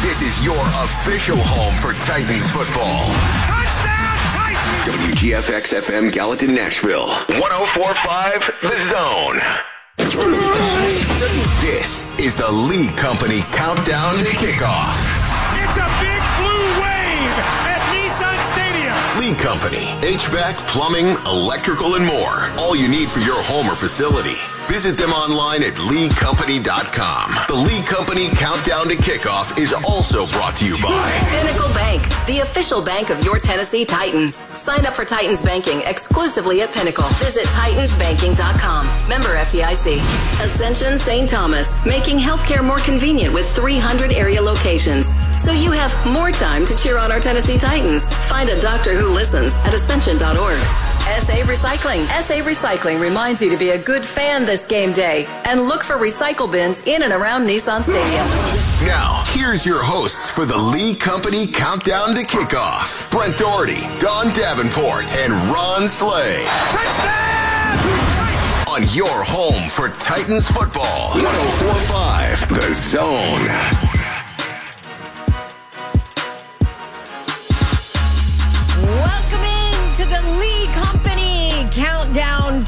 This is your official home for Titans football. Touchdown, Titans! WGFX FM Gallatin, Nashville. 1045 The Zone. This is the Lee Company Countdown to Kickoff. Lee Company, HVAC, plumbing, electrical, and more. All you need for your home or facility. Visit them online at leecompany.com. The Lee Company Countdown to Kickoff is also brought to you by Pinnacle Bank, the official bank of your Tennessee Titans. Sign up for Titans Banking exclusively at Pinnacle. Visit TitansBanking.com. Member FDIC. Ascension St. Thomas, making healthcare more convenient with 300 area locations. So you have more time to cheer on our Tennessee Titans. Find a doctor who listens at ascension.org. SA Recycling. SA Recycling reminds you to be a good fan this game day and look for recycle bins in and around Nissan Stadium. Now, here's your hosts for the Lee Company Countdown to Kickoff Brent Doherty, Don Davenport, and Ron Slay. Touchdown! On your home for Titans football. 1045 The Zone.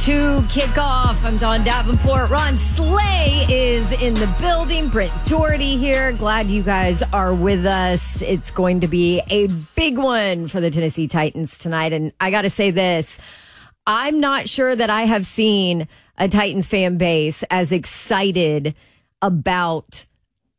To kickoff. I'm Don Davenport. Ron Slay is in the building. Brent Doherty here. Glad you guys are with us. It's going to be a big one for the Tennessee Titans tonight. And I got to say this I'm not sure that I have seen a Titans fan base as excited about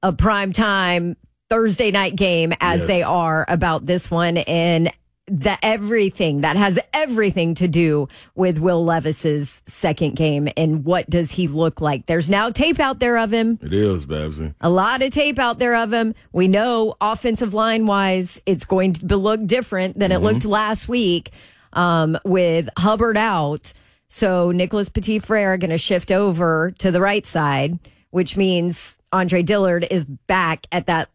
a prime time Thursday night game as Yes. they are about this one and that everything that has everything to do with Will Levis's second game and what does he look like. There's now tape out there of him. It is, Babsy. A lot of tape out there of him. We know offensive line wise, it's going to look different than it looked last week um, with Hubbard out. So Nicholas Petit Frere going to shift over to the right side, which means Andre Dillard is back at that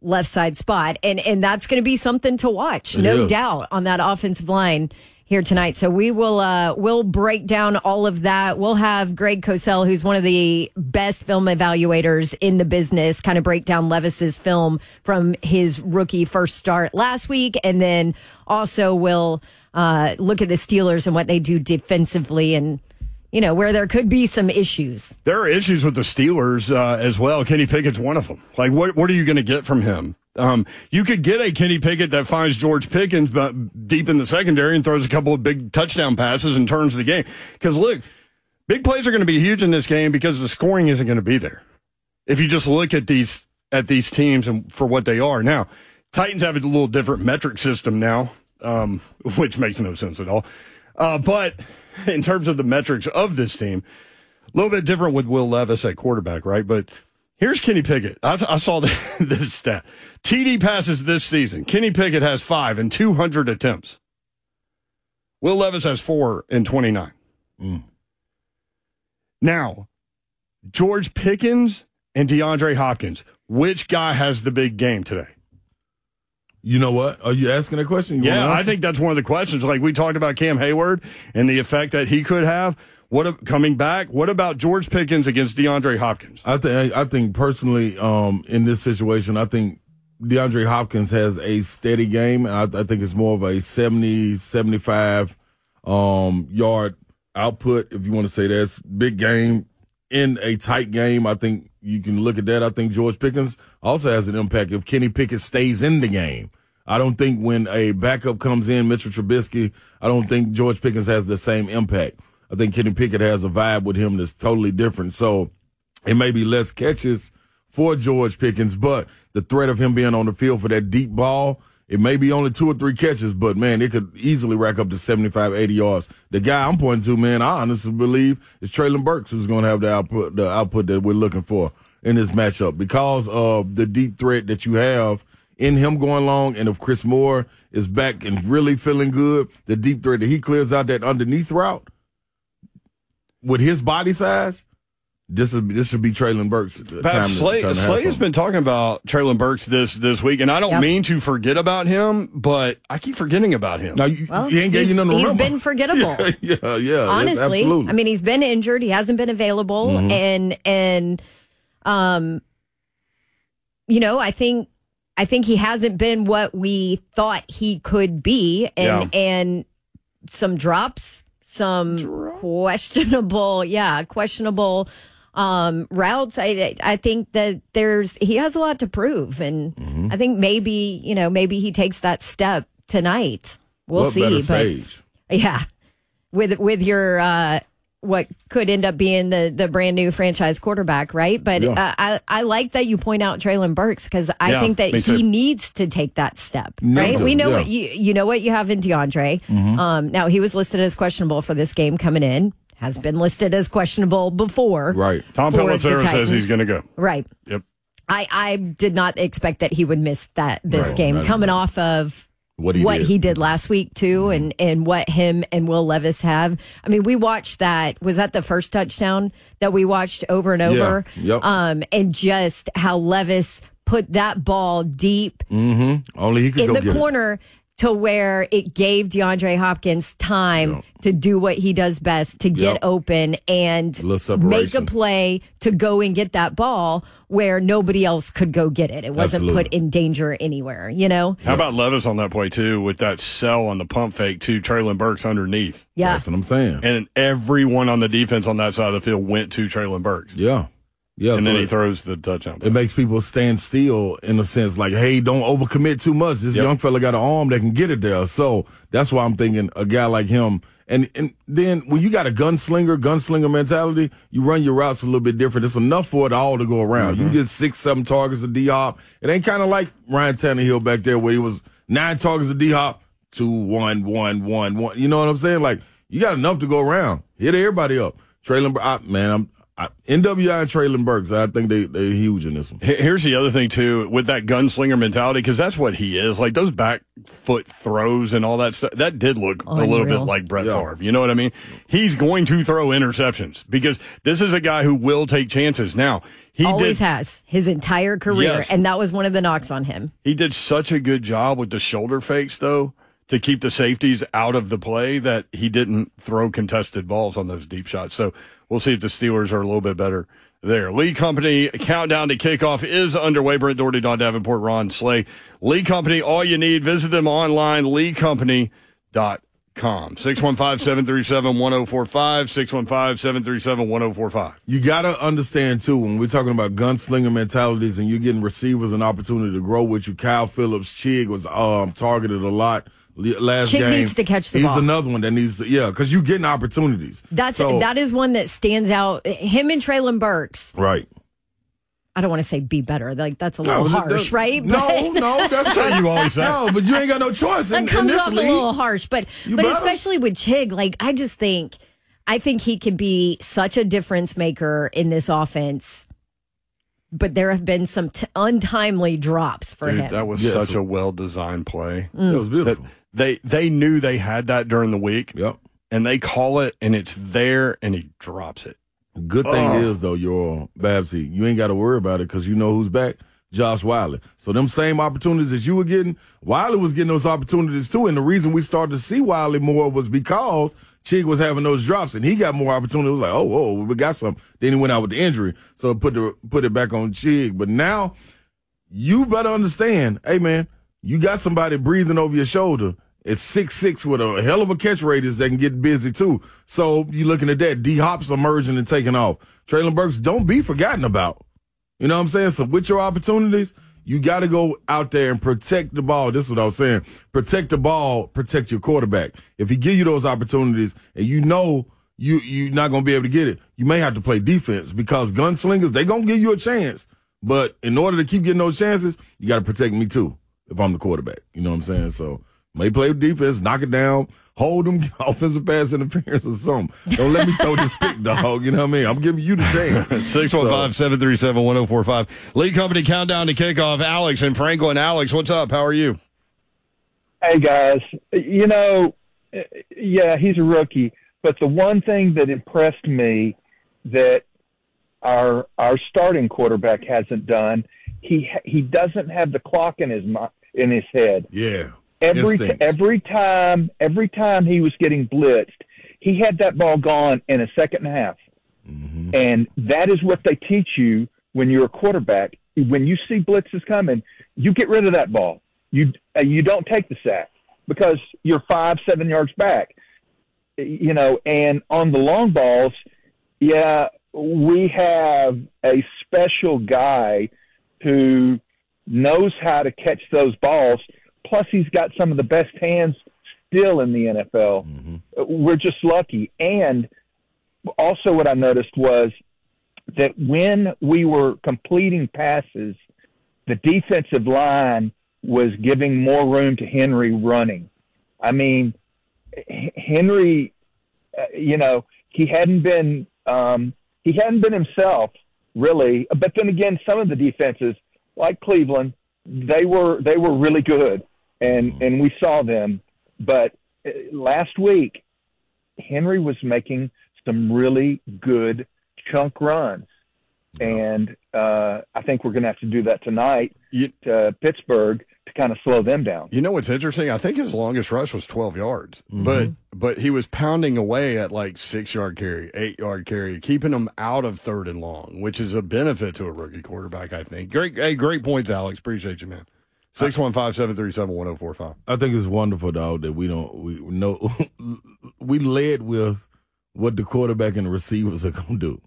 left side spot, and and that's going to be something to watch, It no is. doubt, on that offensive line here tonight. So we will uh we'll break down all of that. We'll have Greg Cosell, who's one of the best film evaluators in the business, kind of break down Levis's film from his rookie first start last week, and then also we'll uh look at the Steelers and what they do defensively and. You know, where there could be some issues. There are issues with the Steelers uh, as well. Kenny Pickett's one of them. Like, what what are you going to get from him? Um, you could get a Kenny Pickett that finds George Pickens but deep in the secondary and throws a couple of big touchdown passes and turns the game. Because look, big plays are going to be huge in this game because the scoring isn't going to be there. If you just look at these at these teams and for what they are now, Titans have a little different metric system now, um, which makes no sense at all. Uh, but in terms of the metrics of this team, a little bit different with Will Levis at quarterback, right? But here's Kenny Pickett. I, I saw the, this stat. TD passes this season. Kenny Pickett has five and 200 attempts. Will Levis has four and 29. Mm. Now, George Pickens and DeAndre Hopkins, which guy has the big game today? You know what? Are you asking a question? You Yeah, I think that's one of the questions. Like we talked about Cam Heyward and the effect that he could have. What coming back? What about George Pickens against DeAndre Hopkins? I think I think personally, um, in this situation, I think DeAndre Hopkins has a steady game. I, I think it's more of a 70, 75 um, yard output, if you want to say that's big game in a tight game. I think you can look at that. I think George Pickens also has an impact if Kenny Pickett stays in the game. I don't think when a backup comes in, Mitchell Trubisky, I don't think George Pickens has the same impact. I think Kenny Pickett has a vibe with him that's totally different. So it may be less catches for George Pickens, but the threat of him being on the field for that deep ball, it may be only two or three catches, but man, it could easily rack up to 75, 80 yards. The guy I'm pointing to, man, I honestly believe is Treylon Burks who's going to have the output, the output that we're looking for in this matchup because of the deep threat that you have in him going long, and if Chris Moore is back and really feeling good, the deep threat that he clears out that underneath route with his body size, this would this should be Treylon Burks. Pat, Slay, Slay has been talking about Treylon Burks this this week, and I don't Yep. mean to forget about him, but I keep forgetting about him. Now you, Well, he ain't getting he's- you nothing to he's remember. been forgettable. yeah, yeah, yeah. honestly i mean he's been injured he hasn't been available Mm-hmm. and and um you know i think i think he hasn't been what we thought he could be and and some drops some questionable yeah questionable um routes i i think that there's he has a lot to prove and Mm-hmm. i think maybe you know maybe he takes that step tonight we'll what see but yeah, with with your uh, what could end up being the the brand new franchise quarterback, right? But Yeah. uh, I I like that you point out Treylon Burks because I Yeah, think that me too. he needs to take that step, right? we know yeah. what you you know what you have in DeAndre. Mm-hmm. Um, now he was listed as questionable for this game coming in. Has been listed as questionable before, Right. Tom Pelissero says he's going to go. Right. Yep. I I did not expect that he would miss that this Right, game coming off of What he did. Mm-hmm. did last week too, and and what him and Will Levis have. I mean, we watched that. Was that the first touchdown that we watched over and over? Yep. Um, and just how Levis put that ball deep Only he could in go the get it. corner to where it gave DeAndre Hopkins time Yep. to do what he does best to get Yep. open and little make a play to go and get that ball where nobody else could go get it. It wasn't Absolutely. put in danger anywhere, you know? How about Levis on that play too, with that sell on the pump fake to Treylon Burks underneath, Yeah. That's what I'm saying. and everyone on the defense on that side of the field went to Treylon Burks, yeah. Yeah. and so then he it- throws the touchdown. it makes people stand still in a sense like, hey, don't overcommit too much. This Yep. young fella got an arm that can get it there. So that's why I'm thinking a guy like him. And and then when you got a gunslinger, gunslinger mentality, you run your routes a little bit different. It's enough for it all to go around. You can get six, seven targets of D Hop. It ain't kind of like Ryan Tannehill back there where he was nine targets of D Hop, two, one, one, one, one. You know what I'm saying? Like you got enough to go around. Hit everybody up. Treylon, I, man, I'm I, NWI and Treylon Burks. I think they they're huge in this one. Here's the other thing too, with that gunslinger mentality, because that's what he is. Like those back foot throws and all that stuff. That did look a little bit like Brett Yeah. Favre. You know what I mean? He's going to throw interceptions because this is a guy who will take chances. Now he Always did. has his entire career, Yes. and that was one of the knocks on him. He did such a good job with the shoulder fakes, though, to keep the safeties out of the play that he didn't throw contested balls on those deep shots. So we'll see if the Steelers are a little bit better there. Lee Company countdown to kickoff is underway. Brent Doherty, Don Davenport, Ron Slay. Lee Company, all you need. Visit them online, leecompany.com. 615-737-1045, 615-737-1045. You gotta understand too when we're talking about gunslinger mentalities and you're getting receivers an opportunity to grow with you. Kyle Phillips, Chig was um, targeted a lot last Chig game. needs to catch the He's ball. He's another one that needs to yeah, because you're getting opportunities. That's So- that is one that stands out. Him and Treylon Burks. right. I don't want to say be better. Like that's a little No, harsh, that- right? No, no, that's what you always say. No, but you ain't got no choice in, that in comes this off league. a little harsh, but You but better. especially with Chig, like I just think I think he can be such a difference maker in this offense. But there have been some t- untimely drops for Dude, him. that was Yes. such a well-designed play. Mm. It was That beautiful. They they knew they had that during the week, Yep. and they call it, and it's there, and he drops it. Good thing Oh. is though, your Babsy, you ain't got to worry about it because you know who's back. Josh Whyle. So them same opportunities that you were getting, Whyle was getting those opportunities too. And the reason we started to see Whyle more was because Chig was having those drops and he got more opportunity. It was like, oh, whoa, we got some. Then he went out with the injury, so it put the put it back on Chig. But now you better understand, hey man, you got somebody breathing over your shoulder. It's six six with a hell of a catch radius that can get busy too. So you looking at that. D Hop's emerging and taking off. Treylon Burks, don't be forgotten about. You know what I'm saying? So with your opportunities, you got to go out there and protect the ball. This is what I was saying. Protect the ball, protect your quarterback. If he give you those opportunities and you know you you're not gonna be able to get it, you may have to play defense because gunslingers they gonna give you a chance. But in order to keep getting those chances, you got to protect me too. If I'm the quarterback, you know what I'm saying. So may play defense, knock it down. hold them offensive pass interference or something. Don't let me throw this pick, dog. You know what I mean? I'm giving you the chance. 615 737 1045. Lee Company countdown to kickoff. Alex and Franklin. Alex, what's up? How are you? Hey, guys. You know, yeah, he's a rookie. But the one thing that impressed me that our our starting quarterback hasn't done, he he doesn't have the clock in his in his head. Yeah. Every t- every time every time he was getting blitzed, he had that ball gone in a second and a half. Mm-hmm. And that is what they teach you when you're a quarterback. When you see blitzes coming, you get rid of that ball. You uh, you don't take the sack because you're five seven yards back. You know, and on the long balls, yeah, we have a special guy who knows how to catch those balls. Plus, he's got some of the best hands still in the NFL. Mm-hmm. We're just lucky. And also, what I noticed was that when we were completing passes, the defensive line was giving more room to Henry running. I mean, Henry, uh, you know, he hadn't been um, he hadn't been himself really. But then again, some of the defenses, like Cleveland, they were they were really good, and mm-hmm. and we saw them. But uh, last week, Henry was making some really good chunk runs, and uh, I think we're going to have to do that tonight you, to Pittsburgh to kind of slow them down. You know what's interesting? I think his longest rush was 12 yards, mm-hmm. but but he was pounding away at like six yard carry, eight yard carry, keeping them out of third and long, which is a benefit to a rookie quarterback. I think. Great, hey, great points, Alex. Appreciate you, man. Six one five seven three seven one zero four five. I think it's wonderful, dog, that we don't we know we led with what the quarterback and the receivers are gonna do.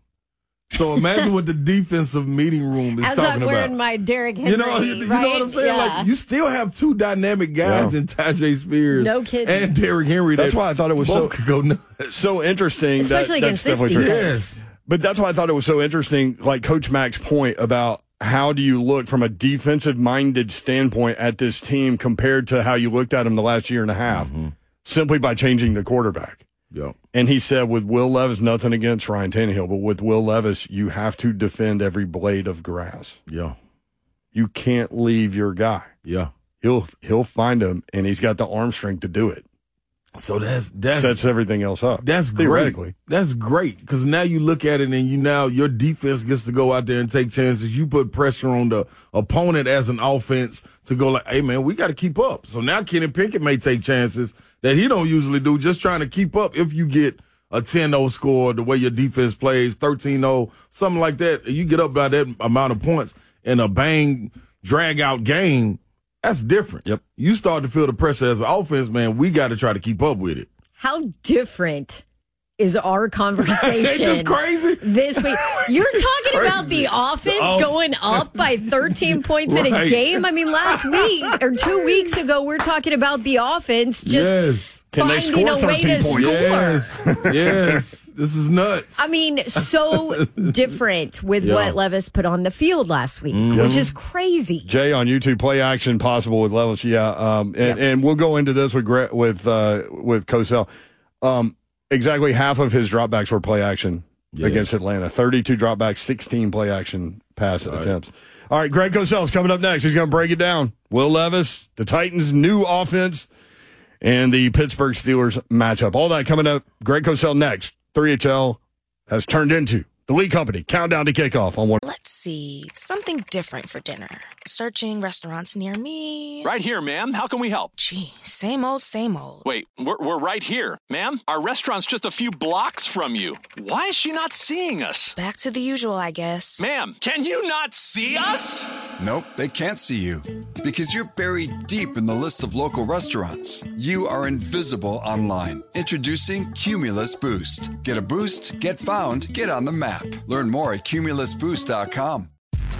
So imagine what the defensive meeting room is As talking I'm wearing about. my Derrick Henry, you know, you, you right? know what I'm saying? Yeah. Like you still have two dynamic guys Yeah. in Tyjae Spears, No kidding. and Derrick Henry. That's that why I thought it was so- go. So interesting. that- Especially that's against this definitely true. defense. Yes, But that's why I thought it was so interesting, like Coach Mack's point about how do you look from a defensive minded standpoint at this team compared to how you looked at them the last year and a half, Mm-hmm. simply by changing the quarterback. Yeah. And he said, with Will Levis, nothing against Ryan Tannehill, but with Will Levis, you have to defend every blade of grass. Yeah, You can't leave your guy. yeah. He'll he'll find him, and he's got the arm strength to do it. So that's that's Sets everything else up. That's theoretically. great. That's great because now you look at it and you now your defense gets to go out there and take chances. You put pressure on the opponent as an offense to go like, hey man, we got to keep up. So now Kenny Pickett may take chances that he don't usually do, just trying to keep up. If you get a 10-0 score, the way your defense plays, 13-0, something like that, you get up by that amount of points in a bang drag out game. That's different. Yep. You start to feel the pressure as an offense, man. We got to try to keep up with it. How different is our conversation this crazy? this week? You're talking about the offense off- going up by 13 points in a game. I mean, last week or two weeks ago, we're talking about the offense just yes. Can they finding score a way 13 to points? score. Yes. yes. This is nuts. I mean, so different with Yeah. what Levis put on the field last week, Mm-hmm. which is crazy. Jay on YouTube, play action possible with Levis. Yeah, um, and, and we'll go into this with with uh, with Cosell. Um, exactly half of his dropbacks were play action Yeah. against Atlanta. Thirty-two dropbacks, sixteen play action pass attempts. All right, Greg Cosell's coming up next. He's going to break it down. Will Levis, the Titans' new offense, and the Pittsburgh Steelers matchup. All that coming up. Greg Cosell next. 3HL has turned into the Lee Company. Countdown to kickoff on one. Let's see. Something different for dinner. Searching restaurants near me. Right here, ma'am. How can we help? Gee, same old, same old. Wait, we're, we're right here. Ma'am, our restaurant's just a few blocks from you. Why is she not seeing us? Back to the usual, I guess. Ma'am, can you not see us? Nope, they can't see you. Because you're buried deep in the list of local restaurants. You are invisible online. Introducing Cumulus Boost. Get a boost, get found, get on the map. Learn more at cumulusboost.com.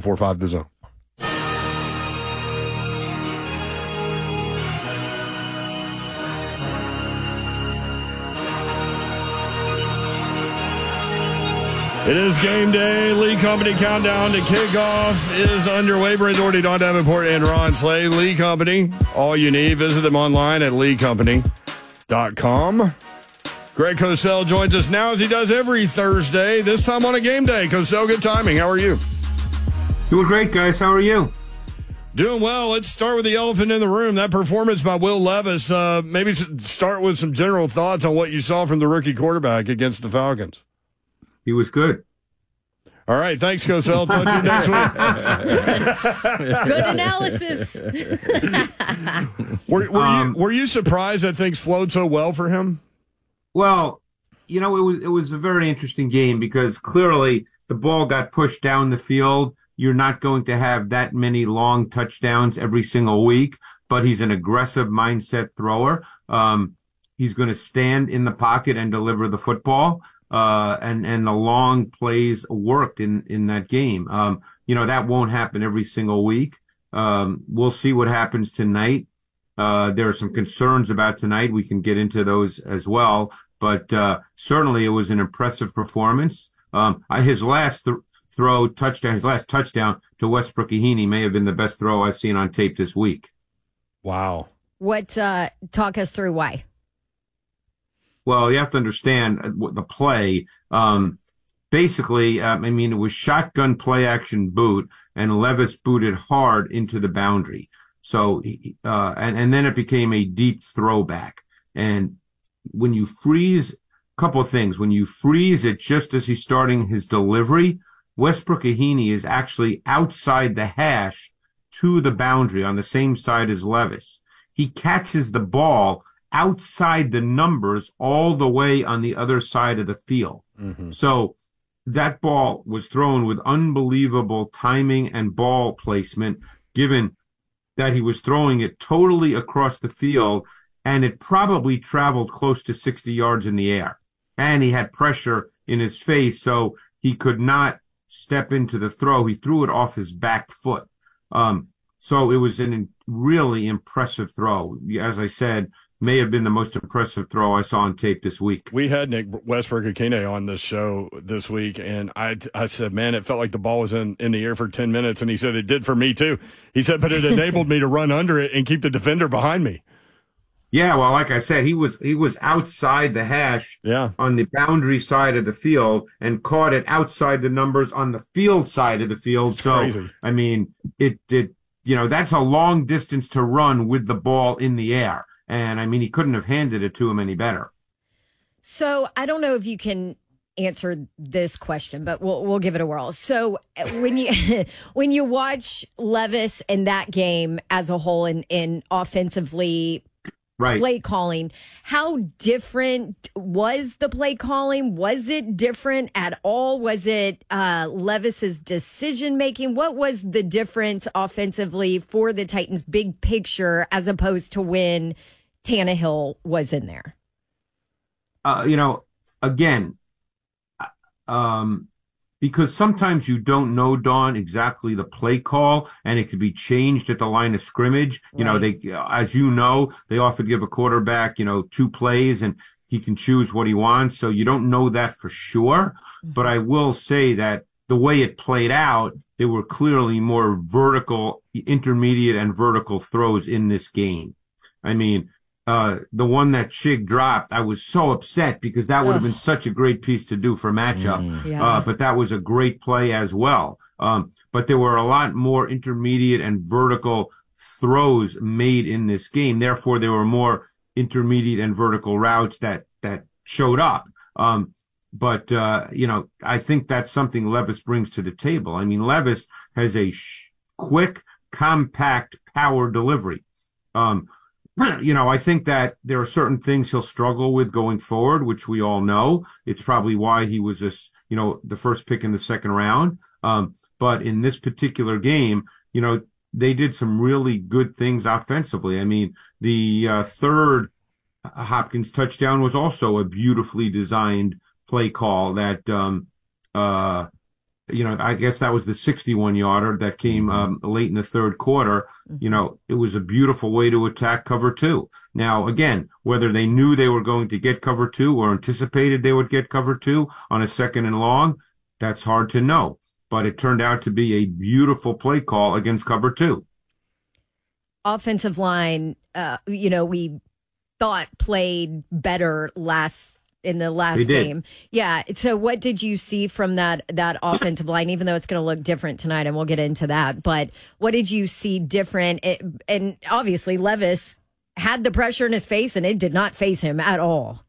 045 the zone. It is game day. Lee Company countdown to kickoff is underway. Brent Doherty, Don Davenport, and Ron Slay. Lee Company, all you need. Visit them online at leecompany.com. Greg Cosell joins us now as he does every Thursday, this time on a game day. Cosell, good timing. How are you? Doing great, guys. How are you? Doing well. Let's start with the elephant in the room. That performance by Will Levis. Uh, maybe start with some general thoughts on what you saw from the rookie quarterback against the Falcons. He was good. All right. Thanks, Cosell. Talk to you next week. good analysis. were, were, um, you, were you surprised that things flowed so well for him? Well, you know, it was it was a very interesting game because clearly the ball got pushed down the field. You're not going to have that many long touchdowns every single week, but he's an aggressive mindset thrower. Um, he's going to stand in the pocket and deliver the football uh, and and the long plays worked in in that game. Um, you know that won't happen every single week. Um, we'll see what happens tonight. Uh, there are some concerns about tonight. We can get into those as well, but uh, certainly it was an impressive performance. Um, his last th- throw touchdown, his last touchdown to Westbrook Ikhine may have been the best throw I've seen on tape this week. Wow. What? Uh, talk us through why. Well, you have to understand uh, the play. Um, basically, um, I mean, it was shotgun play action boot, and Levis booted hard into the boundary. So, uh, and and then it became a deep throwback. And when you freeze, a couple of things. When you freeze it just as he's starting his delivery, Westbrook Ikhine is actually outside the hash to the boundary on the same side as Levis. He catches the ball outside the numbers all the way on the other side of the field. Mm-hmm. So that ball was thrown with unbelievable timing and ball placement, given that he was throwing it totally across the field and it probably traveled close to 60 yards in the air. And he had pressure in his face, so he could not step into the throw. He threw it off his back foot. Um, so it was a really impressive throw. As I said, may have been the most impressive throw I saw on tape this week. We had Nick Westbrook Ikhine on this show this week, and I I said, man, it felt like the ball was in, in the air for 10 minutes. And he said, it did for me too. He said, but it enabled me to run under it and keep the defender behind me. Yeah, well, like I said, he was he was outside the hash yeah. on the boundary side of the field and caught it outside the numbers on the field side of the field. so crazy. I mean, it it you know, that's a long distance to run with the ball in the air. And I mean, he couldn't have handed it to him any better. So I don't know if you can answer this question, but we'll we'll give it a whirl. So uh, when you when you watch Levis in that game as a whole and in, in offensively right. play calling. How different was the play calling? Was it different at all? Was it uh, Levis's decision making? What was the difference offensively for the Titans' big picture as opposed to when Tannehill was in there? Uh, you know, again, uh, um, because sometimes you don't know Don exactly the play call and it could be changed at the line of scrimmage. You right. know, they, as you know, they often give a quarterback, you know, two plays and he can choose what he wants. So you don't know that for sure. Mm-hmm. But I will say that the way it played out, there were clearly more vertical, intermediate and vertical throws in this game. I mean, uh, the one that Chig dropped, I was so upset because that would have been such a great piece to do for matchup. Mm. Yeah. Uh, but that was a great play as well. Um, but there were a lot more intermediate and vertical throws made in this game. Therefore, there were more intermediate and vertical routes that, that showed up. Um, but, uh, you know, I think that's something Levis brings to the table. I mean, Levis has a sh- quick, compact power delivery. Um, you know, I think that there are certain things he'll struggle with going forward, which we all know. It's probably why he was this, you know, the first pick in the second round. Um, but in this particular game, you know, they did some really good things offensively. I mean, the uh, third Hopkins touchdown was also a beautifully designed play call that, um, uh, you know, I guess that was the 61 yarder that came um, late in the third quarter. You know, it was a beautiful way to attack cover two. Now, again, whether they knew they were going to get cover two or anticipated they would get cover two on a second and long, that's hard to know. But it turned out to be a beautiful play call against cover two. Offensive line, uh, you know, we thought played better last in the last game. Yeah. So what did you see from that that offensive line? Even though it's going to look different tonight, and we'll get into that. But what did you see different? It, and obviously, Levis had the pressure in his face, and it did not face him at all.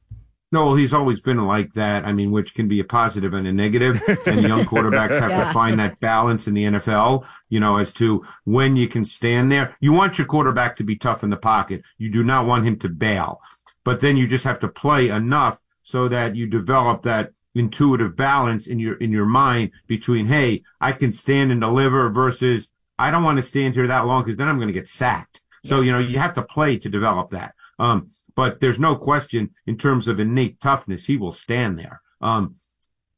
No, he's always been like that. I mean, which can be a positive and a negative. And young quarterbacks have Yeah. to find that balance in the NFL, you know, as to when you can stand there. You want your quarterback to be tough in the pocket. You do not want him to bail. But then you just have to play enough so that you develop that intuitive balance in your in your mind between, hey, I can stand and deliver versus I don't want to stand here that long because then I'm going to get sacked. So, you know, you have to play to develop that. Um, but there's no question in terms of innate toughness, he will stand there. Um,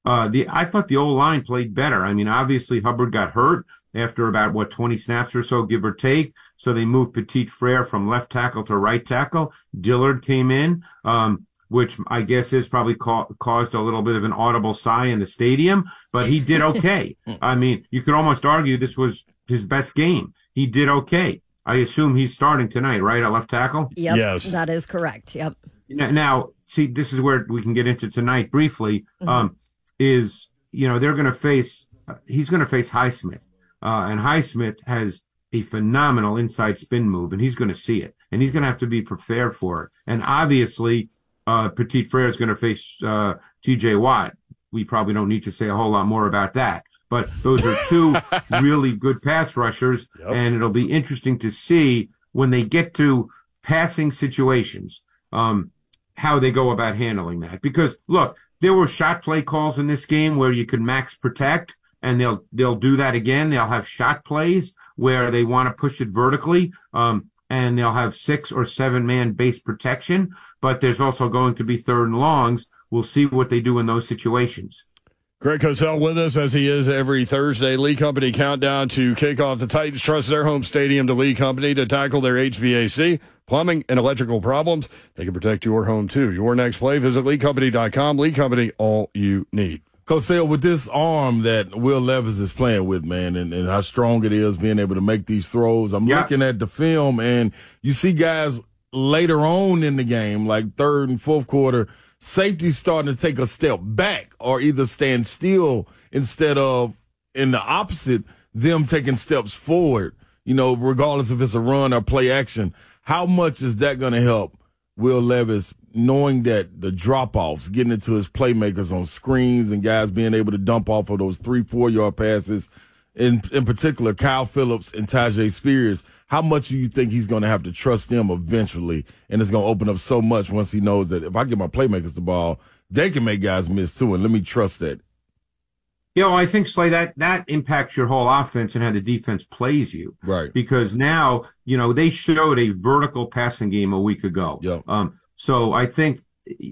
uh, the, I thought the old line played better. I mean, obviously Hubbard got hurt after about what 20 snaps or so, give or take. So they moved Petit Frere from left tackle to right tackle. Dillard came in, um, which I guess is probably ca- caused a little bit of an audible sigh in the stadium, but he did okay. I mean, you could almost argue this was his best game. He did okay. I assume he's starting tonight, right? At left tackle? Yep, yes. that is correct. Yep. Now, now, see, this is where we can get into tonight briefly. Um, is you know they're going to face uh, he's going to face Highsmith, uh, and Highsmith has a phenomenal inside spin move, and he's going to see it, and he's going to have to be prepared for it. And obviously, uh, Petit Frere is going to face uh, T.J. Watt. We probably don't need to say a whole lot more about that. But those are two really good pass rushers, and it'll be interesting to see when they get to passing situations, um, how they go about handling that. Because look, there were shot play calls in this game where you could max protect, and they'll they'll do that again. They'll have shot plays where they want to push it vertically, um, and they'll have six or seven man base protection. But there's also going to be third and longs. We'll see what they do in those situations. Greg Cosell with us as he is every Thursday. Lee Company countdown to kick off. The Titans trust their home stadium to Lee Company to tackle their HVAC, plumbing, and electrical problems. They can protect your home too. Your next play, visit leecompany.com. Lee Company, all you need. Cosell, with this arm that Will Levis is playing with, man, and, and how strong it is being able to make these throws, I'm Yeah. looking at the film and you see guys later on in the game, like third and fourth quarter, safety starting to take a step back or either stand still instead of in the opposite, them taking steps forward, you know, regardless if it's a run or play action. How much is that going to help Will Levis knowing that the drop offs, getting into his playmakers on screens and guys being able to dump off of those three, four yard passes, in in particular, Kyle Phillips and Tyjae Spears, how much do you think he's going to have to trust them eventually? And it's going to open up so much once he knows that if I give my playmakers the ball, they can make guys miss too. And let me trust that. You know, I think Slay that that impacts your whole offense and how the defense plays you. Right. Because now, you know, they showed a vertical passing game a week ago. Yep. Um, so I think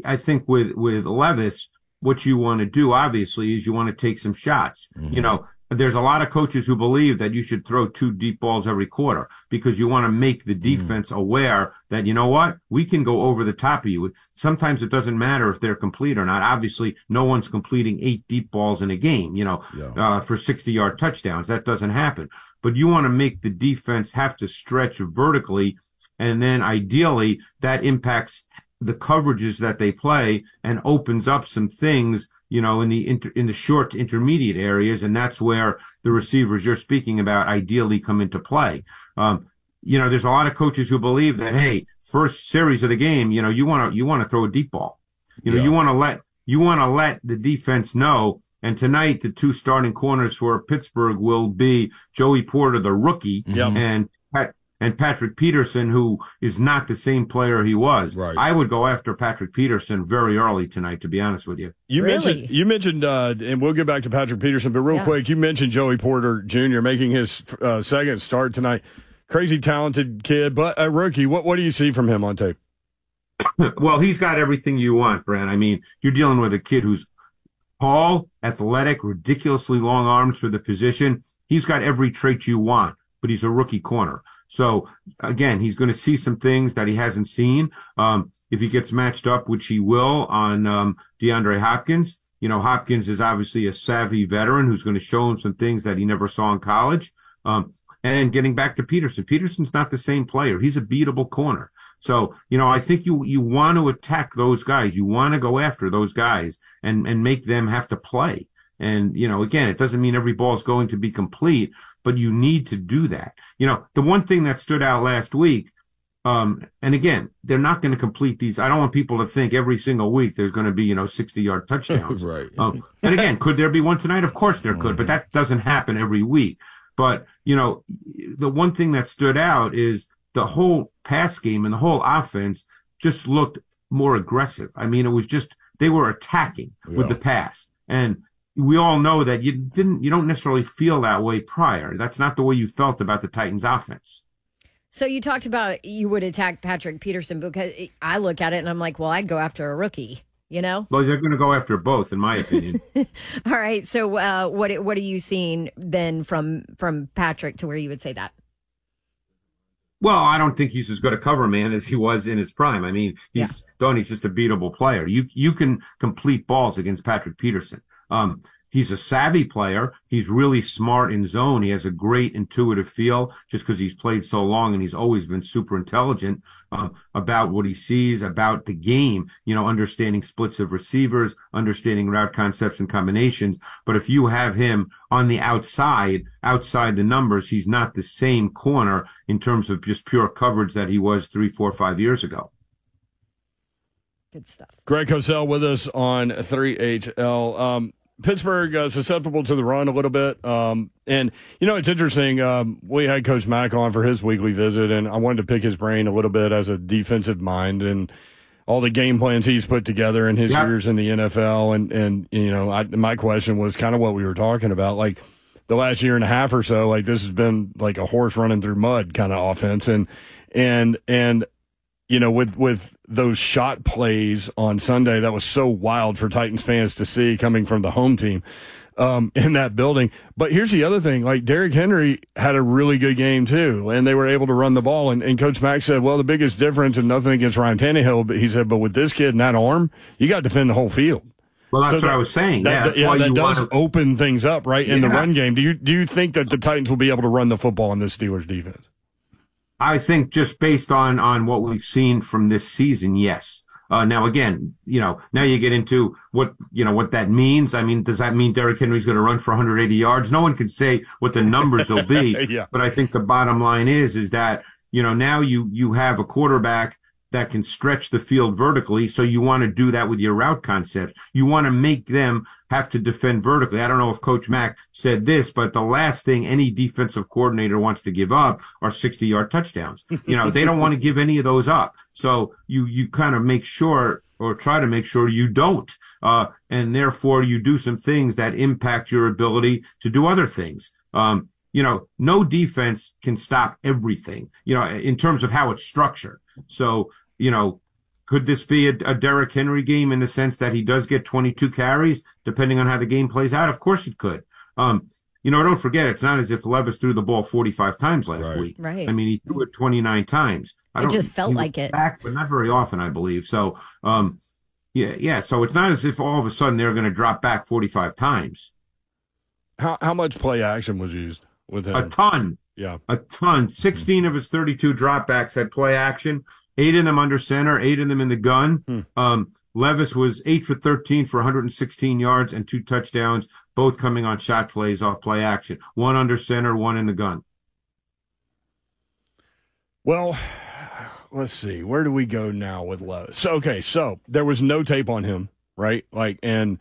I think with with Levis, what you want to do obviously is you want to take some shots. You know, there's a lot of coaches who believe that you should throw two deep balls every quarter because you want to make the defense aware that you know what we can go over the top of you. Sometimes it doesn't matter if they're complete or not. Obviously, no one's completing eight deep balls in a game. You know, uh, for 60 yard touchdowns. That doesn't happen. But you want to make the defense have to stretch vertically. And then ideally that impacts the coverages that they play and opens up some things, you know, in the inter, in the short to intermediate areas. And that's where the receivers you're speaking about ideally come into play. Um, you know, there's a lot of coaches who believe that, hey, first series of the game, you know, you want to, you want to throw a deep ball. You know, Yeah. you want to let, you want to let the defense know. And tonight, the two starting corners for Pittsburgh will be Joey Porter, the rookie, Yep. and Pat, and Patrick Peterson, who is not the same player he was. Right. I would go after Patrick Peterson very early tonight, to be honest with you. You Really? mentioned you mentioned, uh, and we'll get back to Patrick Peterson, but real Yeah. quick, you mentioned Joey Porter Jr. making his uh, second start tonight. Crazy talented kid, but a rookie. What what do you see from him on tape? well, he's got everything you want, Brent. I mean, you're dealing with a kid who's tall, athletic, ridiculously long arms for the position. He's got every trait you want, but he's a rookie corner. So again, he's going to see some things that he hasn't seen. Um, if he gets matched up, which he will on um, DeAndre Hopkins, you know, Hopkins is obviously a savvy veteran who's going to show him some things that he never saw in college. Um, and getting back to Peterson, Peterson's not the same player. He's a beatable corner. So, you know, I think you, you want to attack those guys. You want to go after those guys and, and make them have to play. And, you know, again, it doesn't mean every ball is going to be complete, but you need to do that. You know, the one thing that stood out last week, um, and again, they're not going to complete these. I don't want people to think every single week there's going to be, you know, 60 yard touchdowns. right. Um, and again, could there be one tonight? Of course there could, but that doesn't happen every week. But, you know, the one thing that stood out is the whole pass game and the whole offense just looked more aggressive. I mean, it was just, they were attacking with the pass. And we all know that you didn't, you don't necessarily feel that way prior. That's not the way you felt about the Titans offense. So you talked about you would attack Patrick Peterson because I look at it and I'm like, well, I'd go after a rookie. You know. Well, they're going to go after both, in my opinion. All right. So uh, what what are you seeing then from from Patrick to where you would say that? Well, I don't think he's as good a cover man as he was in his prime. I mean, he's Donnie's just a beatable player. You you can complete balls against Patrick Peterson. Um, he's a savvy player. He's really smart in zone. He has a great intuitive feel just because he's played so long and he's always been super intelligent um, about what he sees about the game. You know, understanding splits of receivers, understanding route concepts and combinations. But if you have him on the outside, outside the numbers, he's not the same corner in terms of just pure coverage that he was three, four, five years ago. Good stuff. Greg Cosell with us on 3HL. Um, Pittsburgh uh, susceptible to the run a little bit. Um, and, you know, it's interesting. Um, we had Coach Mack on for his weekly visit, and I wanted to pick his brain a little bit as a defensive mind and all the game plans he's put together in his Yep. years in the NFL. And, and you know, I, my question was kind of what we were talking about. Like, the last year and a half or so, like this has been like a horse running through mud kind of offense. And, and, and, you know, with, with those shot plays on Sunday, that was so wild for Titans fans to see coming from the home team, um, in that building. But here's the other thing, like Derrick Henry had a really good game too, and they were able to run the ball. And, and Coach Mack said, well, the biggest difference and nothing against Ryan Tannehill, but he said, but with this kid and that arm, you got to defend the whole field. Well, that's So what that- I was saying. That, yeah, that's yeah, why that you does want to, open things up, right, in the run game. Do you do you think that the Titans will be able to run the football in this Steelers defense? I think just based on on what we've seen from this season, yes. Uh, now again, you know, now you get into what you know what that means. I mean, does that mean Derrick Henry's going to run for 180 yards? No one can say what the numbers will be. Yeah. But I think the bottom line is is that you know now you you have a quarterback that can stretch the field vertically. So you want to do that with your route concept. You want to make them have to defend vertically. I don't know if Coach Mack said this, but the last thing any defensive coordinator wants to give up are 60 yard touchdowns. You know, they don't want to give any of those up. So you, you kind of make sure or try to make sure you don't. Uh, and therefore you do some things that impact your ability to do other things. Um, you know, no defense can stop everything, you know, in terms of how it's structured. So, you know, could this be a, a Derrick Henry game in the sense that he does get 22 carries, depending on how the game plays out? Of course it could. Um, you know, don't forget, it's not as if Levis threw the ball 45 times last Right. week. Right. I mean, he threw it 29 times. I It don't- just felt like it. Back, but not very often, I believe. So, um, yeah, yeah. So it's not as if all of a sudden they're going to drop back 45 times. How how much play action was used with him? A ton. Yeah. A ton. 16 of his 32 dropbacks had play action, eight of them under center, eight of them in the gun. Um, Levis was eight for 13 for 116 yards and two touchdowns, both coming on shot plays off play action. One under center, one in the gun. Well, let's see. Where do we go now with Levis? So okay, so there was no tape on him, right? Like and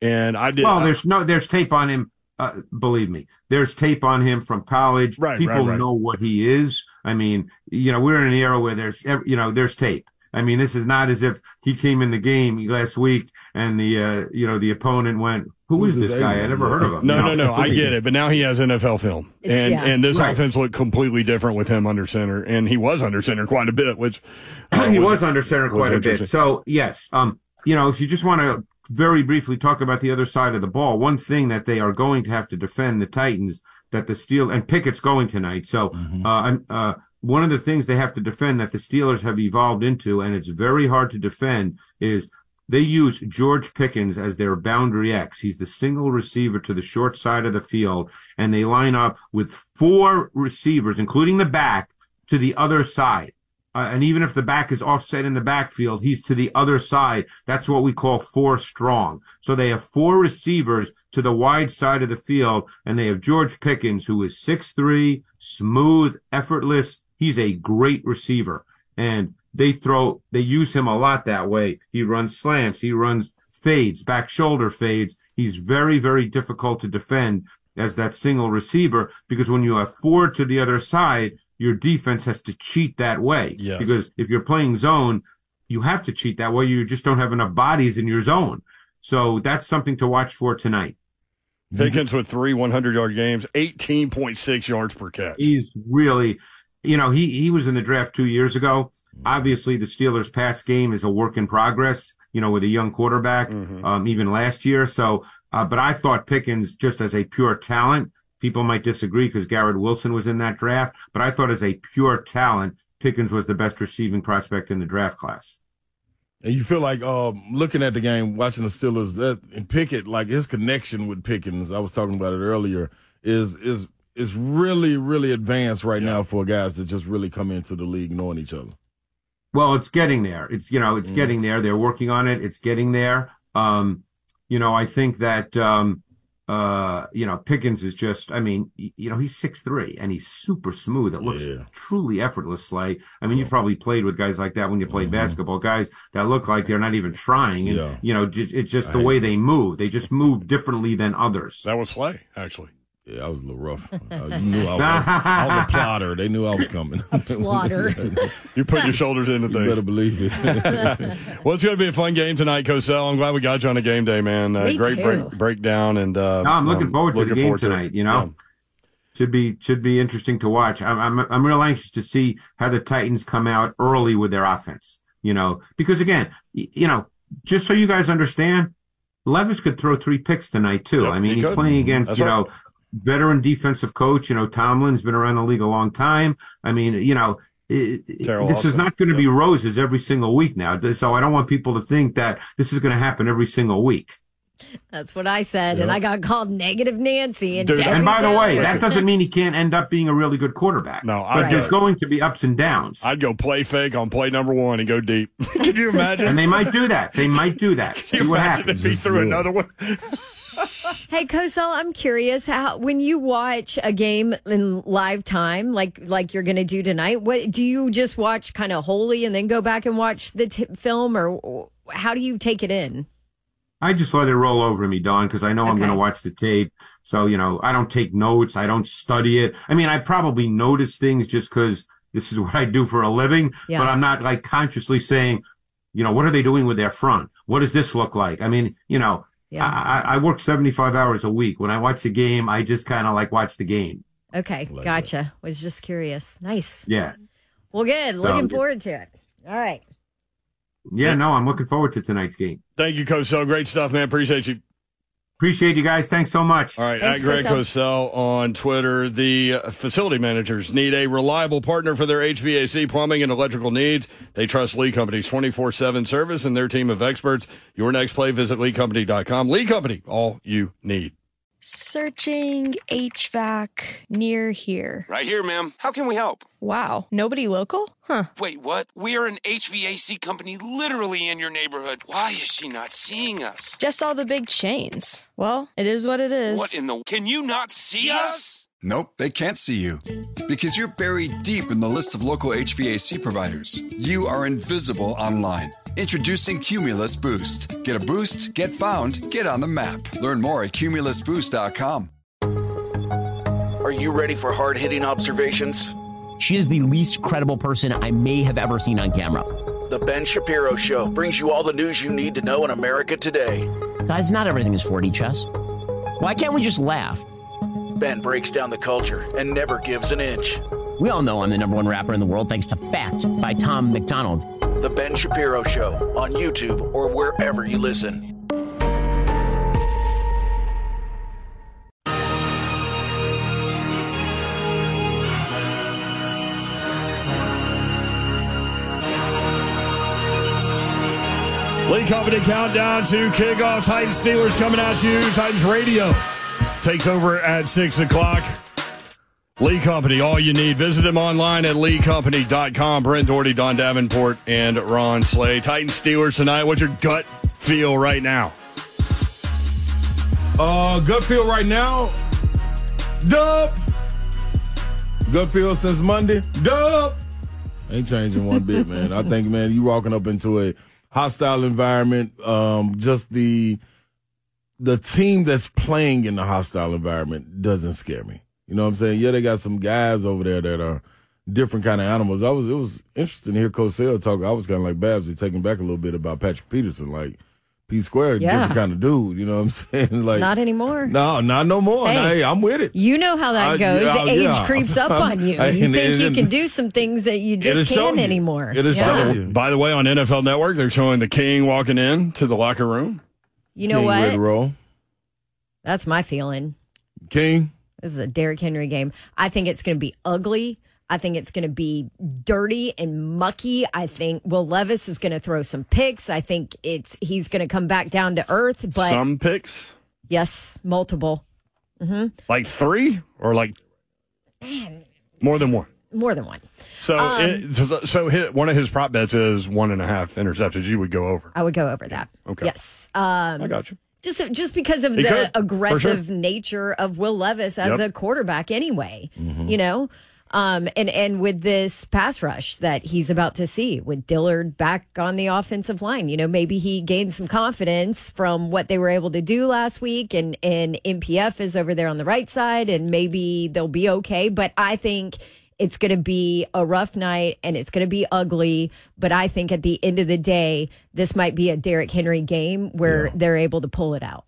and I did Well, there's no, there's tape on him uh, believe me, there's tape on him from college. Right, People right, right. know what he is. I mean, you know, we're in an era where there's, ev- you know, there's tape. I mean, this is not as if he came in the game last week and the, uh, you know, the opponent went, "Who is this this guy? I never heard of him." No, You no, no. I get it, but now he has NFL film, and yeah. and this Right. offense looked completely different with him under center, and he was under center quite a bit, which uh, he was under center quite a bit. So yes, um, you know, if you just want to very briefly talk about the other side of the ball, one thing that they are going to have to defend the Titans that the Steel and Pickett's going tonight. So, Mm-hmm. uh, I'm, uh, one of the things they have to defend that the Steelers have evolved into, and it's very hard to defend, is they use George Pickens as their boundary X. He's the single receiver to the short side of the field, and they line up with four receivers, including the back, to the other side. Uh, and even if the back is offset in the backfield, he's to the other side. That's what we call four strong. So they have four receivers to the wide side of the field, and they have George Pickens, who is 6'3, smooth, effortless. He's a great receiver. And they throw, they use him a lot that way. He runs slants, he runs fades, back shoulder fades. He's very, very difficult to defend as that single receiver because when you have four to the other side, your defense has to cheat that way. Yes. Because if you're playing zone, you have to cheat that way. You just don't have enough bodies in your zone. So that's something to watch for tonight. Pickens with three 100 yard games, 18.6 yards per catch. He's really, you know, he, he was in the draft two years ago. Obviously, the Steelers' pass game is a work in progress, you know, with a young quarterback, um, even last year. So, uh, but I thought Pickens, just as a pure talent, people might disagree because Garrett Wilson was in that draft, but I thought as a pure talent, Pickens was the best receiving prospect in the draft class. And you feel like um, looking at the game, watching the Steelers, that and Pickett, like his connection with Pickens, I was talking about it earlier, is is is really really advanced right now for guys that just really come into the league knowing each other. Well, it's getting there. It's, you know, it's getting there. They're working on it. It's getting there. Um, you know, I think that, um, uh, you know, Pickens is just, I mean, you know, he's six three and he's super smooth. It looks Yeah. truly effortless, Slay. I mean, you've probably played with guys like that when you played basketball, guys that look like they're not even trying. And, Yeah. you know, it's just the way they move. They just move differently than others. That was Slay, actually. Yeah, I was a little rough. Uh, you knew I was, I was a plotter. They knew I was coming. A plotter. You put your shoulders into you things. better believe it. well, it's going to be a fun game tonight, Cosell. I'm glad we got you on a game day, man. Uh, Me great too. break, breakdown, and uh, No, I'm looking um, forward to looking the game forward to tonight. You know, should be should be interesting to watch. I'm, I'm I'm real anxious to see how the Titans come out early with their offense. You know, because again, you know, just so you guys understand, Levis could throw three picks tonight too. Yep, I mean, he he's could. playing against That's you right. Know veteran defensive coach. You know, Tomlin's been around the league a long time. I mean, you know. i- i- Carol this is not going to be roses every single week now. So I don't want people to think that this is going to happen every single week. That's what I said, and I got called negative Nancy. And, Dude, And by the way, that doesn't mean he can't end up being a really good quarterback. No, but I- there's going to be ups and downs, I'd go play fake on play number one and go deep. Can you imagine? and they might do that. They might do that. Can See you what imagine happens. if he threw another one? Hey, Cosell, I'm curious how when you watch a game in live time, like like you're going to do tonight. What do you just watch kind of wholly and then go back and watch the t- film, or how do you take it in? I just let it roll over me, Don, because I know I'm going to watch the tape. So you know, I don't take notes. I don't study it. I mean, I probably notice things just because this is what I do for a living. Yeah. But I'm not like consciously saying, you know, what are they doing with their front? What does this look like? I mean, you know. Yeah. I, I I work 75 hours a week. When I watch the game, I just kind of like watch the game. Okay, Like gotcha. Was just curious. Nice. Yeah. Well, good. So- Looking forward to it. All right. Yeah, no, I'm looking forward to tonight's game. Thank you, Cosell. Great stuff, man. Appreciate you. Appreciate you guys. Thanks so much. All right, Thanks, at Greg Cosell. Cosell on Twitter. The uh, facility managers need a reliable partner for their HVAC, plumbing, and electrical needs. They trust Lee Company's 24 7 service and their team of experts. Your next play, visit leecompany.com. Lee Company, all you need. Searching HVAC near here. Right here, ma'am. How can we help? Wow, nobody local? Huh. Wait, what? We are an HVAC company literally in your neighborhood. Why is she not seeing us? Just all the big chains. Well, it is what it is. What in the. Can you not see us? Nope, they can't see you. Because you're buried deep in the list of local HVAC providers. You are invisible online. Introducing Cumulus Boost. Get a boost, get found, get on the map. Learn more at cumulusboost.com. Are you ready for hard hitting observations? She is the least credible person I may have ever seen on camera. The Ben Shapiro Show brings you all the news you need to know in America today. Guys, not everything is 4D chess. Why can't we just laugh? Ben breaks down the culture and never gives an inch. We all know I'm the number one rapper in the world thanks to Facts by Tom MacDonald. The Ben Shapiro Show on YouTube or wherever you listen. Lee Company countdown to kickoff. Titans Steelers coming at you. Titans Radio takes over at 6 o'clock. Lee Company, all you need. Visit them online at leecompany.com. Brent Dougherty, Don Davenport, and Ron Slay. Titans Steelers tonight. What's your gut feel right now? Uh, gut feel right now. Dub. Gut feel since Monday. Dub. Ain't changing one bit, man. I think, man, you walking up into a hostile environment. Um, just the the team that's playing in the hostile environment doesn't scare me. You know what I'm saying? Yeah, they got some guys over there that are different kind of animals. I was it was interesting to hear Cosell talk. I was kind of like Babsy taking back a little bit about Patrick Peterson, like P squared, Yeah. different kind of dude. You know what I'm saying? Like Not anymore. No, not no more. Hey. Hey, I'm with it. You know how that I- goes. yeah, Age yeah. creeps up on you. And- You and- think you and- can do some things that you just can't you. anymore. It is Yeah. By the way, on NFL Network, they're showing the King walking in to the locker room. You know King what? ready to roll. That's my feeling. King. This is a Derrick Henry game. I think it's going to be ugly. I think it's going to be dirty and mucky. I think Will Levis is going to throw some picks. I think it's he's going to come back down to earth. But Some picks, yes, multiple, hmm like three or like more than one. more than one. So, Um, it, so, so hit, one of his prop bets is one and a half interceptions. You would go over. I would go over that. Okay. Yes. Um, I got you. Just just because of He the could, aggressive sure. nature of Will Levis as Yep. a quarterback, anyway. Mm-hmm. You know, um, and and with this pass rush that he's about to see with Dillard back on the offensive line, you know, maybe he gained some confidence from what they were able to do last week, and and NPF is over there on the right side, and maybe they'll be okay. But I think it's going to be a rough night and it's going to be ugly. But I think at the end of the day, this might be a Derrick Henry game where they're able to pull it out.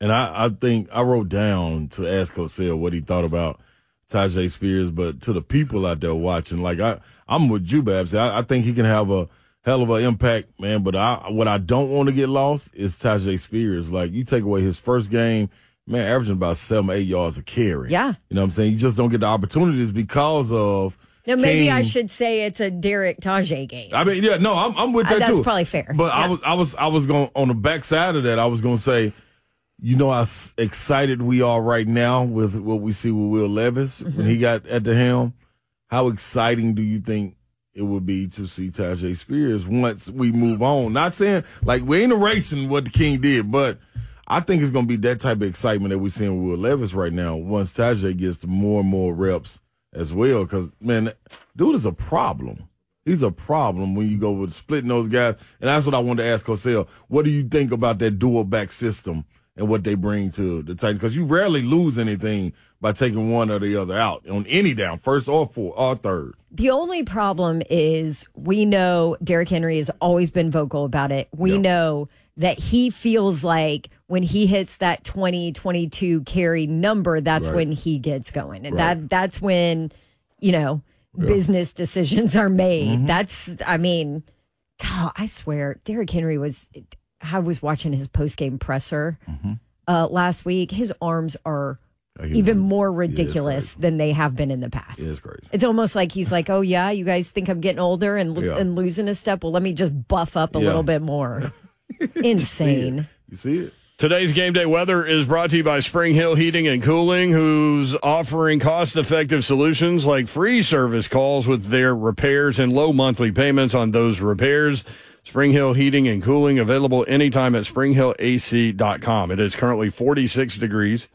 And I, I think I wrote down to ask Cosell what he thought about Tyjae Spears, but to the people out there watching, like I, I'm with you, Babs. I, I think he can have a hell of an impact, man. But I, what I don't want to get lost is Tyjae Spears. Like you take away his first game, man, averaging about seven, eight yards a carry. Yeah. You know what I'm saying? You just don't get the opportunities because of. Now, maybe I should say it's a Derrick Tyjae game. I mean, yeah, no, I'm, I'm with Uh, that that's too. probably fair. But I was, I was, I was going on the backside of that. I was going to say, you know how excited we are right now with what we see with Will Levis Mm-hmm. when he got at the helm. How exciting do you think it would be to see Tyjae Spears once we move on? Not saying like we ain't erasing what the King did, but I think it's going to be that type of excitement that we're seeing with Will Levis right now. Once Tyjae gets more and more reps as well, because man, dude is a problem. He's a problem when you go with splitting those guys. And that's what I wanted to ask Cosell. What do you think about that dual back system and what they bring to the Titans? Because you rarely lose anything by taking one or the other out on any down, first or fourth or third. The only problem is we know Derrick Henry has always been vocal about it. We know that he feels like when he hits that 20, 22 carry number, that's Right. when he gets going. And Right. that that's when, you know, business decisions are made. That's, I mean, God, I swear, Derrick Henry was, I was watching his post game presser uh, last week. His arms are even more ridiculous than they have been in the past. It's crazy. It's almost like he's like, "Oh yeah, you guys think I'm getting older and Yeah. and losing a step. Well, let me just buff up a Yeah. little bit more." Insane. You see it? Today's game day weather is brought to you by Spring Hill Heating and Cooling, who's offering cost effective solutions like free service calls with their repairs and low monthly payments on those repairs. Spring Hill Heating and Cooling available anytime at springhillac.com. It is currently 46 degrees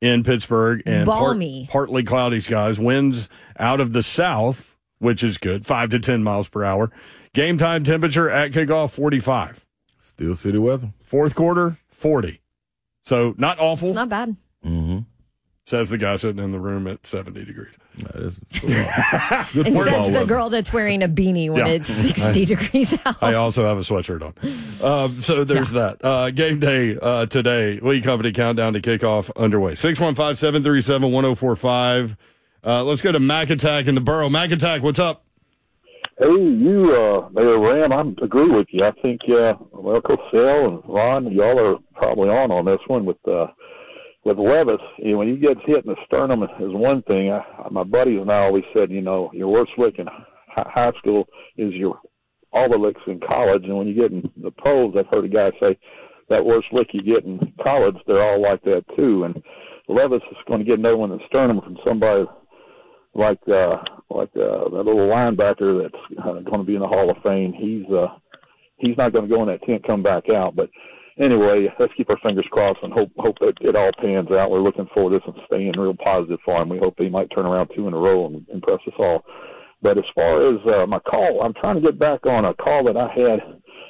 in Pittsburgh and part- Balmy. partly cloudy skies. Winds out of the south, which is good, 5 to 10 miles per hour. Game time temperature at kickoff 45. Steel City weather. Fourth quarter 40. So not awful. It's not bad. Mm-hmm. Says the guy sitting in the room at 70 degrees. It says the girl that's wearing a beanie when Yeah. it's 60 degrees out. I also have a sweatshirt on. Um, so there's that. Uh, game day uh, today. Lee Company countdown to kickoff underway. 615 737 1045. Uh, Let's go to Mac Attack in the borough. Mac Attack, what's up? Hey, you, uh, Mayor Ram, I agree with you. I think, uh, well, Cosell and Ron, y'all are probably on on this one with, uh, with Levis. You know, when he gets hit in the sternum is one thing. I, my buddies and I always said, you know, your worst lick in high school is your all the licks in college, and when you get in the pros, I've heard a guy say that worst lick you get in college, they're all like that too. And Levis is going to get another one in the sternum from somebody like uh like uh that little linebacker that's uh, going to be in the Hall of Fame. He's uh he's not going to go in that tent come back out. But anyway, let's keep our fingers crossed and hope hope that it all pans out. We're looking forward to this and staying real positive for him. We hope he might turn around two in a row and impress us all. But as far as uh, my call, I'm trying to get back on a call that I had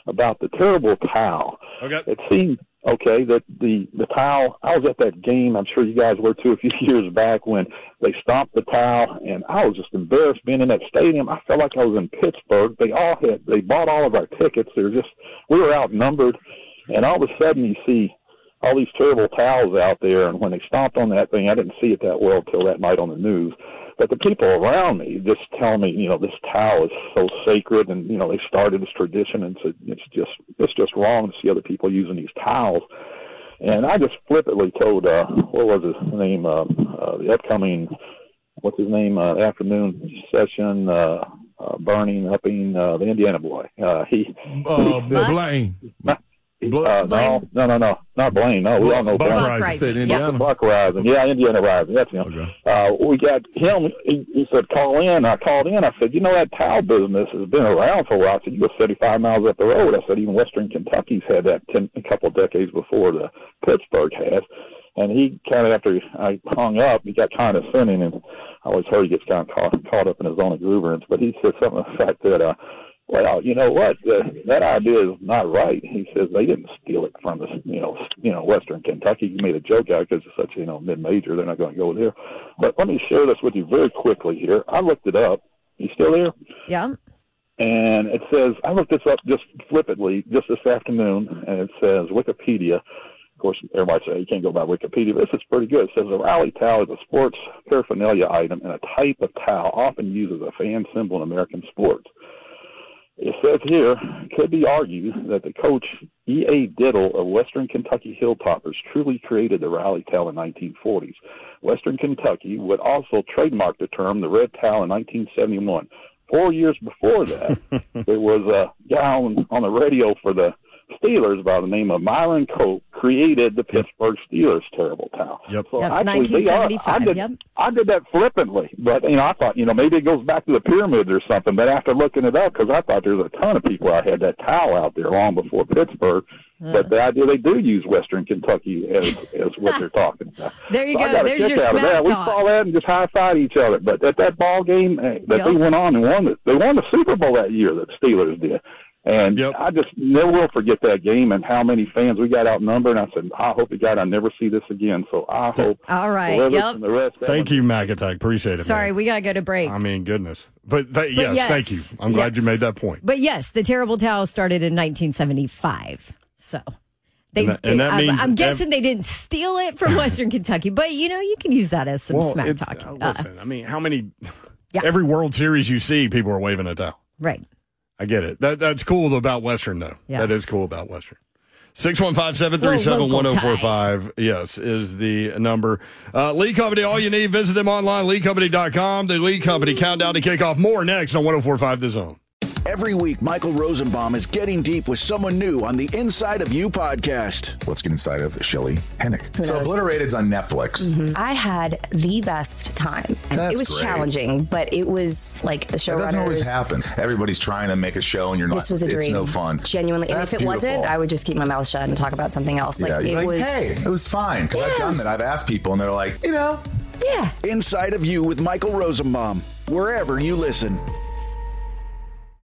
about the terrible towel. Okay. It seemed okay that the the towel. I was at that game. I'm sure you guys were too a few years back when they stomped the towel, and I was just embarrassed being in that stadium. I felt like I was in Pittsburgh. They all had they bought all of our tickets. They were just we were outnumbered, and all of a sudden you see all these terrible towels out there. And when they stomped on that thing, I didn't see it that well till that night on the news. But the people around me just tell me, you know, this towel is so sacred, and you know they started this tradition, and it's, it's just it's just wrong to see other people using these towels. And I just flippantly told, uh, what was his name, uh, uh, the upcoming, what's his name, uh, afternoon session, uh, uh, burning up in uh, the Indiana boy. Uh, he, Uh, he said- Blaine. uh, no, no, no, no, not Blaine. No, we all know Buck Blaine. Reising. Buck Said Indiana. Buck, Buck Reising. Yeah, Indiana Reising. That's him. Uh, we got him. He, he said, call in. I called in. I said, you know, that towel business has been around for a while. I said, you go 35 miles up the road. I said, even Western Kentucky's had that ten, a couple of decades before the Pittsburgh has. And he kind of, after I hung up, he got kind of condescending, and I always heard he gets kind of caught, caught up in his own exuberance. But he said something to the fact that, uh, well, you know what? Uh, that idea is not right. He says they didn't steal it from the, you know, you know, Western Kentucky. He made a joke out because it's such, you know, mid-major. They're not going to go there. But let me share this with you very quickly here. I looked it up. You still there? Yeah. and it says I looked this up just flippantly just this afternoon, and it says Wikipedia. Of course, everybody say you can't go by Wikipedia, but this is pretty good. It says a rally towel is a sports paraphernalia item and a type of towel often used as a fan symbol in American sports. It says here, could be argued that the coach E.A. Diddle of Western Kentucky Hilltoppers truly created the rally towel in 1940s. Western Kentucky would also trademark the term the red towel in 1971. Four years before that, there was a guy on, on the radio for the Steelers by the name of Myron Cope created the Pittsburgh Steelers terrible towel. Yep. So Yep, actually, they are- 1975, I did, yep. I did that flippantly, but you know, I thought you know maybe it goes back to the pyramids or something. But after looking it up, because I thought there was a ton of people out had that towel out there long before Pittsburgh. But the idea they do use Western Kentucky as as what they're talking about. There you So go. got a There's kick your out of smack that. We talk. saw that and just high five each other. But at that ball game eh, that Yep. they went on and won, the, they won the Super Bowl that year. That Steelers did. And I just never will forget that game and how many fans we got outnumbered. And I said, I hope to God I never see this again. So I hope. All right. Levis Yep. The rest. Thank you, Mac Attack. Appreciate it. Sorry, we got to go to break. I mean, goodness. But, th- But yes, thank you. I'm glad you made that point. But yes, the terrible towel started in 1975. So they, And that- and that I'm, means I'm ev- guessing they didn't steal it from Western Kentucky, but you know, you can use that as some Well, smack it's- talk. uh, Uh, listen, I mean, how many? Yeah. Every World Series you see, people are waving a towel. right. I get it. That that's cool about Western though. Yes. That is cool about Western. 615-737-1045 yes is the number uh, lee company all you need visit them online leecompany.com the lee company countdown to kickoff more next on 1045 the zone Every week, Michael Rosenbaum is getting deep with someone new on the Inside of You podcast. Let's get inside of Shelley Hennig. Who So knows? Obliterated's on Netflix. Mm-hmm. I had the best time. That's it was great. challenging, but it was like the show. That doesn't always showrunners. happen. Everybody's trying to make a show, and you're not. This was a it's dream. no fun. Genuinely. And That's if it wasn't. I would just keep my mouth shut and talk about something else. Like yeah, it like, was. hey, it was fine because I've done Yes. that. I've asked people, and they're like, you know, Yeah. Inside of You with Michael Rosenbaum, wherever you listen.